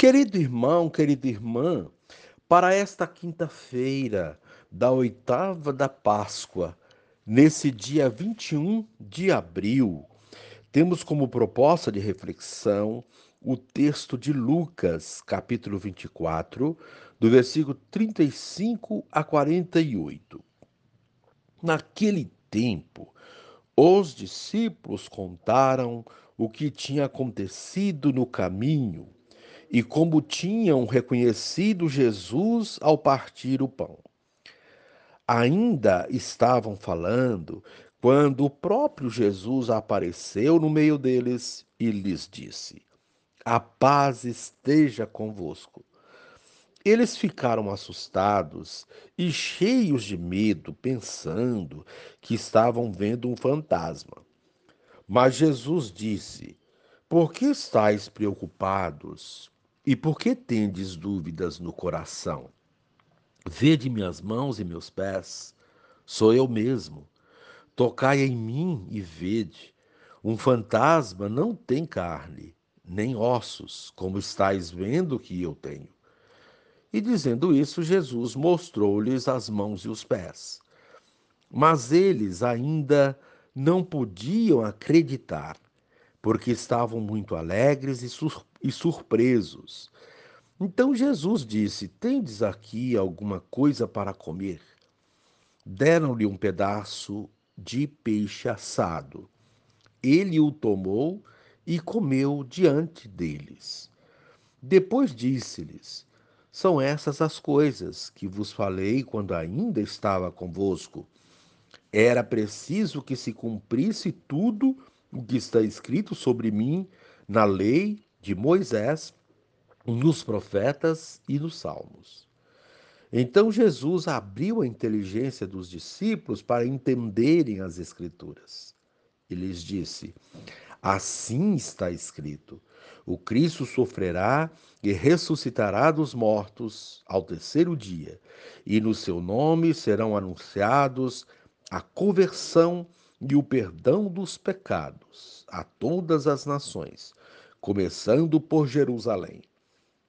Querido irmão, querida irmã, para esta quinta-feira da oitava da Páscoa, nesse dia 21 de abril, temos como proposta de reflexão o texto de Lucas, capítulo 24, do versículo 35 a 48. Naquele tempo, os discípulos contaram o que tinha acontecido no caminho e como tinham reconhecido Jesus ao partir o pão. Ainda estavam falando quando o próprio Jesus apareceu no meio deles e lhes disse: A paz esteja convosco. Eles ficaram assustados e cheios de medo, pensando que estavam vendo um fantasma. Mas Jesus disse: Por que estáis preocupados? E por que tendes dúvidas no coração? Vede minhas mãos e meus pés, sou eu mesmo. Tocai em mim e vede. Um fantasma não tem carne, nem ossos, como estáis vendo que eu tenho. E dizendo isso, Jesus mostrou-lhes as mãos e os pés. Mas eles ainda não podiam acreditar porque estavam muito alegres e, sur e surpresos. Então Jesus disse: Tendes aqui alguma coisa para comer? Deram-lhe um pedaço de peixe assado. Ele o tomou e comeu diante deles. Depois disse-lhes: São essas as coisas que vos falei quando ainda estava convosco. Era preciso que se cumprisse tudo o que está escrito sobre mim na lei de Moisés, nos profetas e nos salmos. Então Jesus abriu a inteligência dos discípulos para entenderem as Escrituras. E lhes disse: Assim está escrito: o Cristo sofrerá e ressuscitará dos mortos ao terceiro dia, e no seu nome serão anunciados a conversão e o perdão dos pecados a todas as nações, começando por Jerusalém.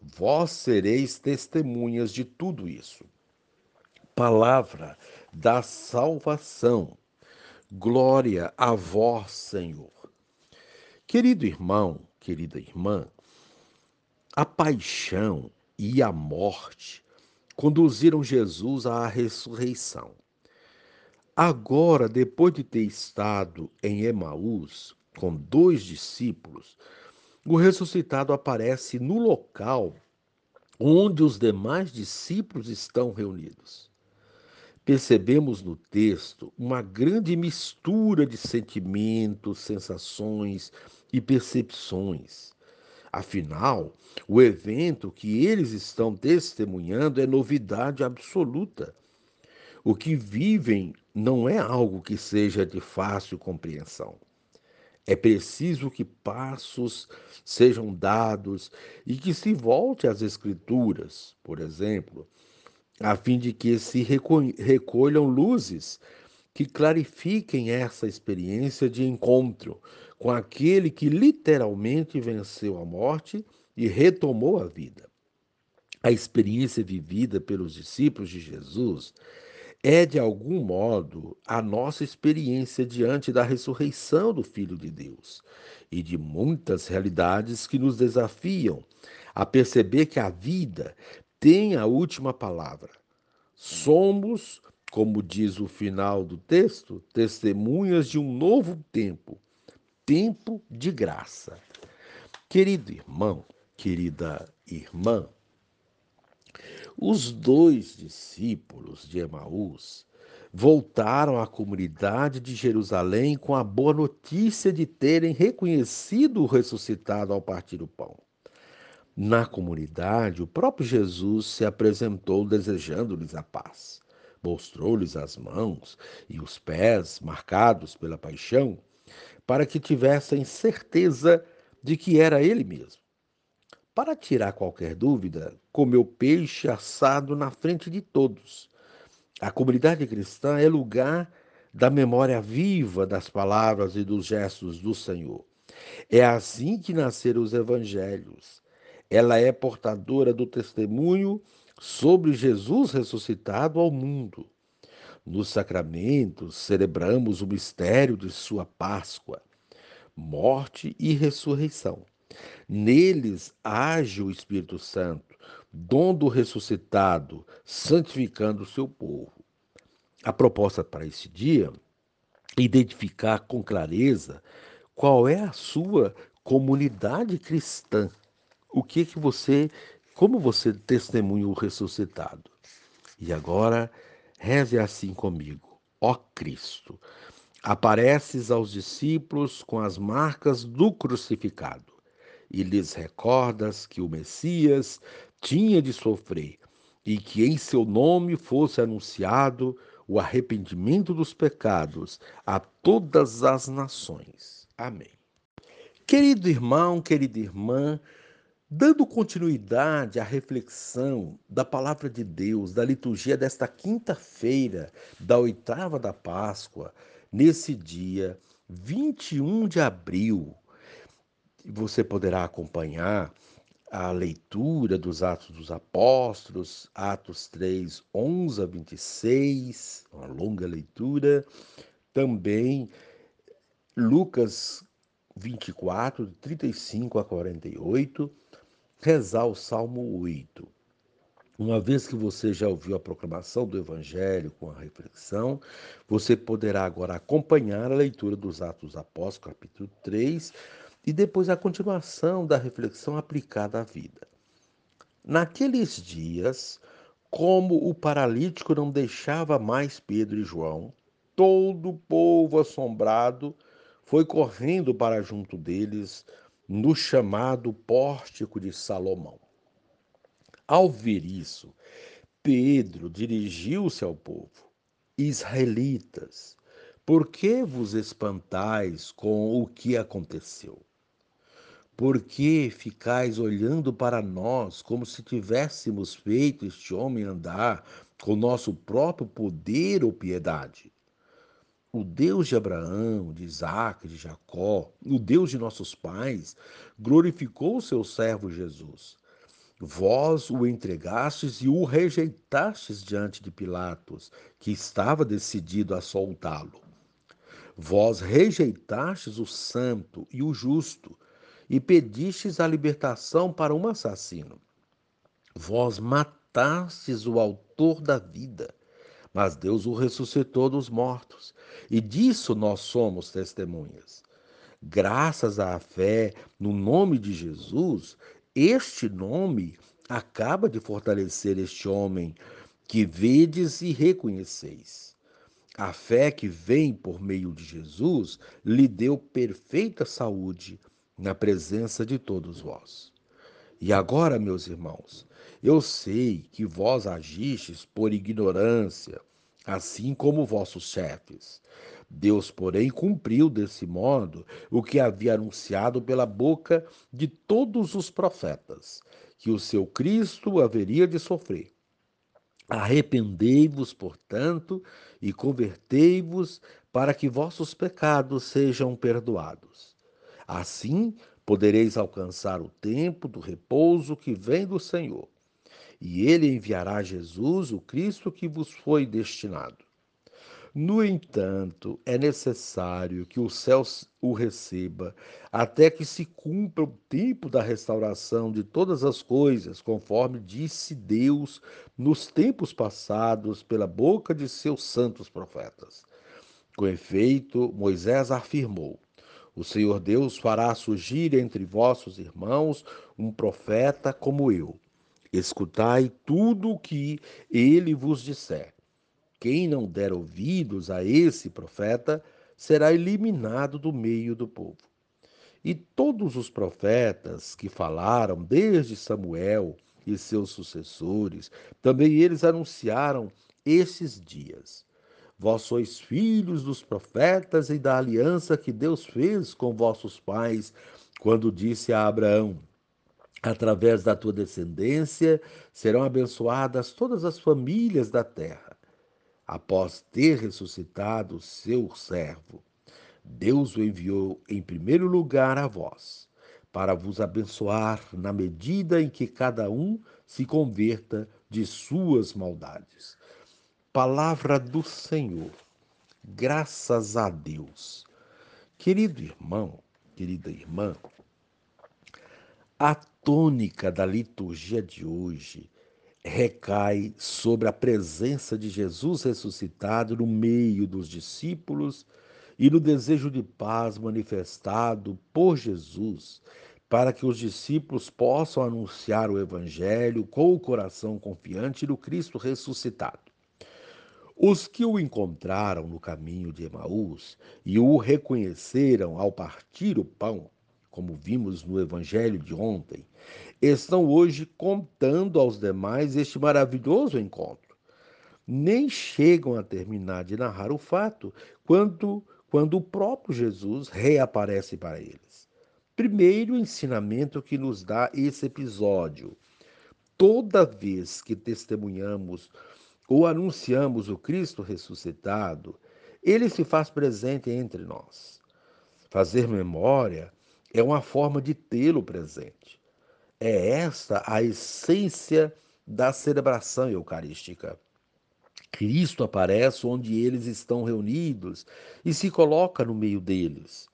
Vós sereis testemunhas de tudo isso. Palavra da salvação. Glória a vós, Senhor. Querido irmão, querida irmã, a paixão e a morte conduziram Jesus à ressurreição. Agora, depois de ter estado em Emaús com dois discípulos, o ressuscitado aparece no local onde os demais discípulos estão reunidos. Percebemos no texto uma grande mistura de sentimentos, sensações e percepções. Afinal, o evento que eles estão testemunhando é novidade absoluta. O que vivem não é algo que seja de fácil compreensão. É preciso que passos sejam dados e que se volte às Escrituras, por exemplo, a fim de que se recolham luzes que clarifiquem essa experiência de encontro com aquele que literalmente venceu a morte e retomou a vida. A experiência vivida pelos discípulos de Jesus é, de algum modo, a nossa experiência diante da ressurreição do Filho de Deus e de muitas realidades que nos desafiam a perceber que a vida tem a última palavra. Somos, como diz o final do texto, testemunhas de um novo tempo tempo de graça. Querido irmão, querida irmã, os dois discípulos de Emaús voltaram à comunidade de Jerusalém com a boa notícia de terem reconhecido o ressuscitado ao partir o pão. Na comunidade, o próprio Jesus se apresentou desejando-lhes a paz. Mostrou-lhes as mãos e os pés marcados pela paixão, para que tivessem certeza de que era ele mesmo. Para tirar qualquer dúvida, comeu peixe assado na frente de todos. A comunidade cristã é lugar da memória viva das palavras e dos gestos do Senhor. É assim que nasceram os evangelhos. Ela é portadora do testemunho sobre Jesus ressuscitado ao mundo. Nos sacramentos, celebramos o mistério de Sua Páscoa, morte e ressurreição. Neles age o Espírito Santo, dom do ressuscitado, santificando o seu povo. A proposta para esse dia é identificar com clareza qual é a sua comunidade cristã. O que que você, como você testemunha o ressuscitado? E agora reze assim comigo. Ó Cristo, apareces aos discípulos com as marcas do crucificado e lhes recordas que o Messias tinha de sofrer e que em seu nome fosse anunciado o arrependimento dos pecados a todas as nações. Amém. Querido irmão, querida irmã, dando continuidade à reflexão da palavra de Deus, da liturgia desta quinta-feira, da oitava da Páscoa, nesse dia 21 de abril, você poderá acompanhar a leitura dos Atos dos Apóstolos, Atos 3, 11 a 26, uma longa leitura. Também Lucas 24, de 35 a 48, rezar o Salmo 8. Uma vez que você já ouviu a proclamação do Evangelho com a reflexão, você poderá agora acompanhar a leitura dos Atos dos Apóstolos, capítulo 3, e depois a continuação da reflexão aplicada à vida. Naqueles dias, como o paralítico não deixava mais Pedro e João, todo o povo assombrado foi correndo para junto deles no chamado pórtico de Salomão. Ao ver isso, Pedro dirigiu-se ao povo: Israelitas, por que vos espantais com o que aconteceu? Por que ficais olhando para nós como se tivéssemos feito este homem andar com nosso próprio poder ou piedade? O Deus de Abraão, de Isaac, de Jacó, o Deus de nossos pais, glorificou o seu servo Jesus. Vós o entregastes e o rejeitastes diante de Pilatos, que estava decidido a soltá-lo. Vós rejeitastes o santo e o justo, e pedistes a libertação para um assassino. Vós matastes o autor da vida, mas Deus o ressuscitou dos mortos, e disso nós somos testemunhas. Graças à fé no nome de Jesus, este nome acaba de fortalecer este homem que vedes e reconheceis. A fé que vem por meio de Jesus lhe deu perfeita saúde na presença de todos vós. E agora, meus irmãos, eu sei que vós agistes por ignorância, assim como vossos chefes. Deus, porém, cumpriu desse modo o que havia anunciado pela boca de todos os profetas, que o seu Cristo haveria de sofrer. Arrependei-vos, portanto, e convertei-vos para que vossos pecados sejam perdoados Assim podereis alcançar o tempo do repouso que vem do Senhor. E ele enviará Jesus, o Cristo que vos foi destinado. No entanto, é necessário que o céu o receba, até que se cumpra o tempo da restauração de todas as coisas, conforme disse Deus nos tempos passados pela boca de seus santos profetas. Com efeito, Moisés afirmou: o Senhor Deus fará surgir entre vossos irmãos um profeta como eu. Escutai tudo o que ele vos disser. Quem não der ouvidos a esse profeta será eliminado do meio do povo. E todos os profetas que falaram desde Samuel e seus sucessores, também eles anunciaram esses dias. Vós sois filhos dos profetas e da aliança que Deus fez com vossos pais, quando disse a Abraão: Através da tua descendência serão abençoadas todas as famílias da terra. Após ter ressuscitado seu servo, Deus o enviou em primeiro lugar a vós, para vos abençoar na medida em que cada um se converta de suas maldades. Palavra do Senhor. Graças a Deus. Querido irmão, querida irmã, a tônica da liturgia de hoje recai sobre a presença de Jesus ressuscitado no meio dos discípulos e no desejo de paz manifestado por Jesus para que os discípulos possam anunciar o Evangelho com o coração confiante no Cristo ressuscitado. Os que o encontraram no caminho de Emaús e o reconheceram ao partir o pão, como vimos no Evangelho de ontem, estão hoje contando aos demais este maravilhoso encontro. Nem chegam a terminar de narrar o fato quando, quando o próprio Jesus reaparece para eles. Primeiro ensinamento que nos dá esse episódio: toda vez que testemunhamos ou anunciamos o Cristo ressuscitado, ele se faz presente entre nós. Fazer memória é uma forma de tê-lo presente. É esta a essência da celebração eucarística. Cristo aparece onde eles estão reunidos e se coloca no meio deles.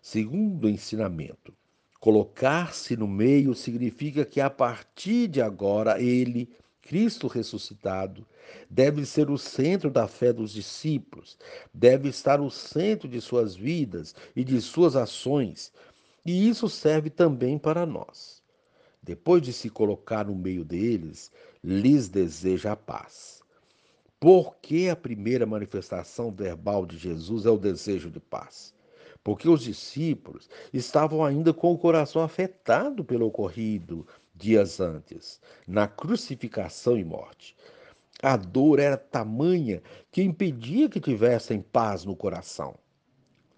Segundo ensinamento, colocar-se no meio significa que a partir de agora ele, Cristo ressuscitado, deve ser o centro da fé dos discípulos, deve estar no centro de suas vidas e de suas ações, e isso serve também para nós. Depois de se colocar no meio deles, lhes deseja a paz. Por que a primeira manifestação verbal de Jesus é o desejo de paz? Porque os discípulos estavam ainda com o coração afetado pelo ocorrido dias antes, na crucificação e morte. A dor era tamanha que impedia que tivessem paz no coração.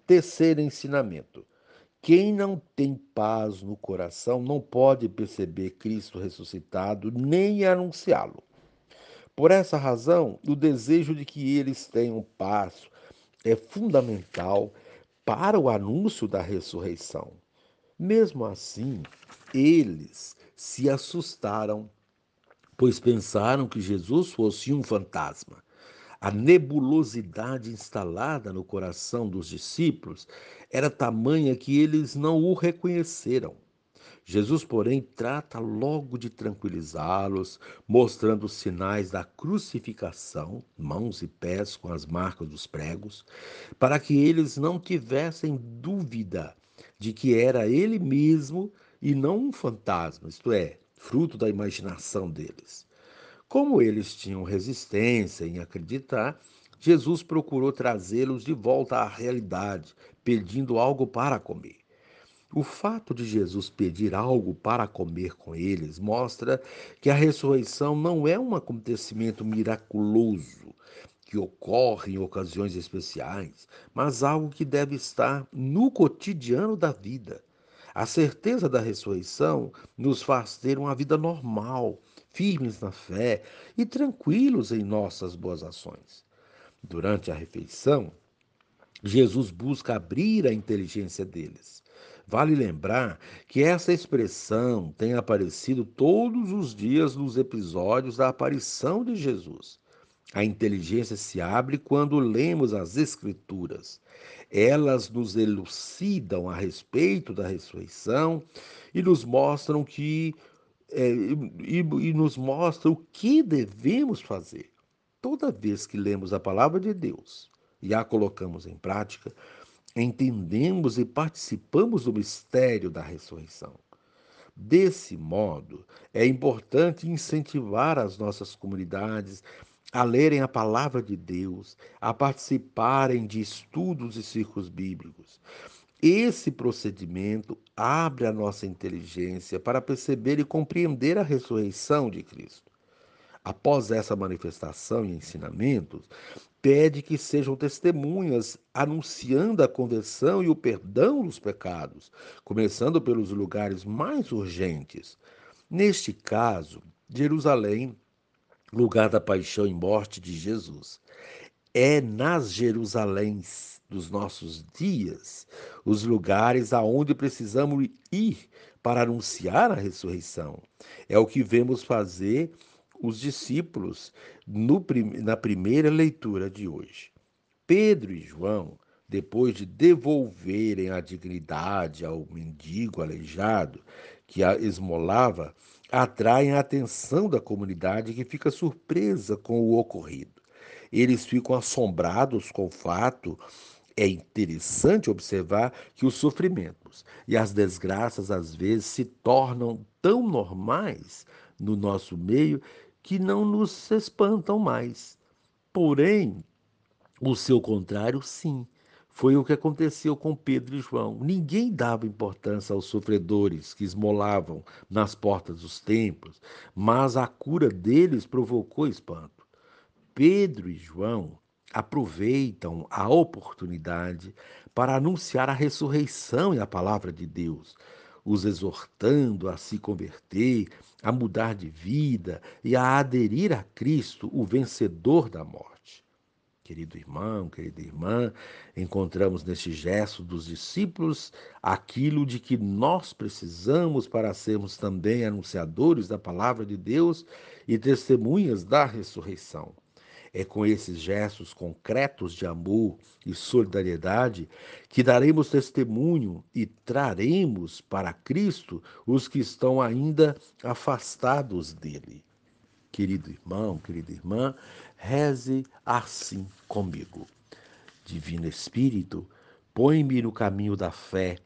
Terceiro ensinamento: quem não tem paz no coração não pode perceber Cristo ressuscitado nem anunciá-lo. Por essa razão, o desejo de que eles tenham paz é fundamental para o anúncio da ressurreição. Mesmo assim, eles se assustaram, pois pensaram que Jesus fosse um fantasma. A nebulosidade instalada no coração dos discípulos era tamanha que eles não o reconheceram. Jesus, porém, trata logo de tranquilizá-los, mostrando os sinais da crucificação, mãos e pés com as marcas dos pregos, para que eles não tivessem dúvida de que era ele mesmo e não um fantasma, isto é, fruto da imaginação deles. Como eles tinham resistência em acreditar, Jesus procurou trazê-los de volta à realidade, pedindo algo para comer. O fato de Jesus pedir algo para comer com eles mostra que a ressurreição não é um acontecimento miraculoso que ocorre em ocasiões especiais, mas algo que deve estar no cotidiano da vida. A certeza da ressurreição nos faz ter uma vida normal, firmes na fé e tranquilos em nossas boas ações. Durante a refeição, Jesus busca abrir a inteligência deles. Vale lembrar que essa expressão tem aparecido todos os dias nos episódios da aparição de Jesus. A inteligência se abre quando lemos as Escrituras. Elas nos elucidam a respeito da ressurreição e nos mostram que é, e, e nos mostra o que devemos fazer. Toda vez que lemos a palavra de Deus e a colocamos em prática, entendemos e participamos do mistério da ressurreição. Desse modo, é importante incentivar as nossas comunidades a lerem a palavra de Deus, a participarem de estudos e círculos bíblicos. Esse procedimento abre a nossa inteligência para perceber e compreender a ressurreição de Cristo. Após essa manifestação e ensinamentos, pede que sejam testemunhas anunciando a conversão e o perdão dos pecados, começando pelos lugares mais urgentes. Neste caso, Jerusalém, lugar da paixão e morte de Jesus. É nas Jerusaléns dos nossos dias, os lugares aonde precisamos ir para anunciar a ressurreição. É o que vemos fazer os discípulos no, na primeira leitura de hoje. Pedro e João, depois de devolverem a dignidade ao mendigo aleijado que a esmolava, atraem a atenção da comunidade que fica surpresa com o ocorrido. Eles ficam assombrados com o fato. É interessante observar que os sofrimentos e as desgraças às vezes se tornam tão normais no nosso meio que não nos espantam mais. Porém, o seu contrário, sim. Foi o que aconteceu com Pedro e João. Ninguém dava importância aos sofredores que esmolavam nas portas dos templos, mas a cura deles provocou espanto. Pedro e João aproveitam a oportunidade para anunciar a ressurreição e a palavra de Deus, os exortando a se converter, a mudar de vida e a aderir a Cristo, o vencedor da morte. Querido irmão, querida irmã, encontramos neste gesto dos discípulos aquilo de que nós precisamos para sermos também anunciadores da palavra de Deus e testemunhas da ressurreição. É com esses gestos concretos de amor e solidariedade que daremos testemunho e traremos para Cristo os que estão ainda afastados dele. Querido irmão, querida irmã, reze assim comigo. Divino Espírito, põe-me no caminho da fé,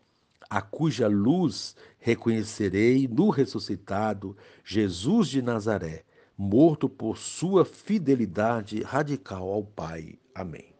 a cuja luz reconhecerei no ressuscitado Jesus de Nazaré, morto por sua fidelidade radical ao Pai. Amém.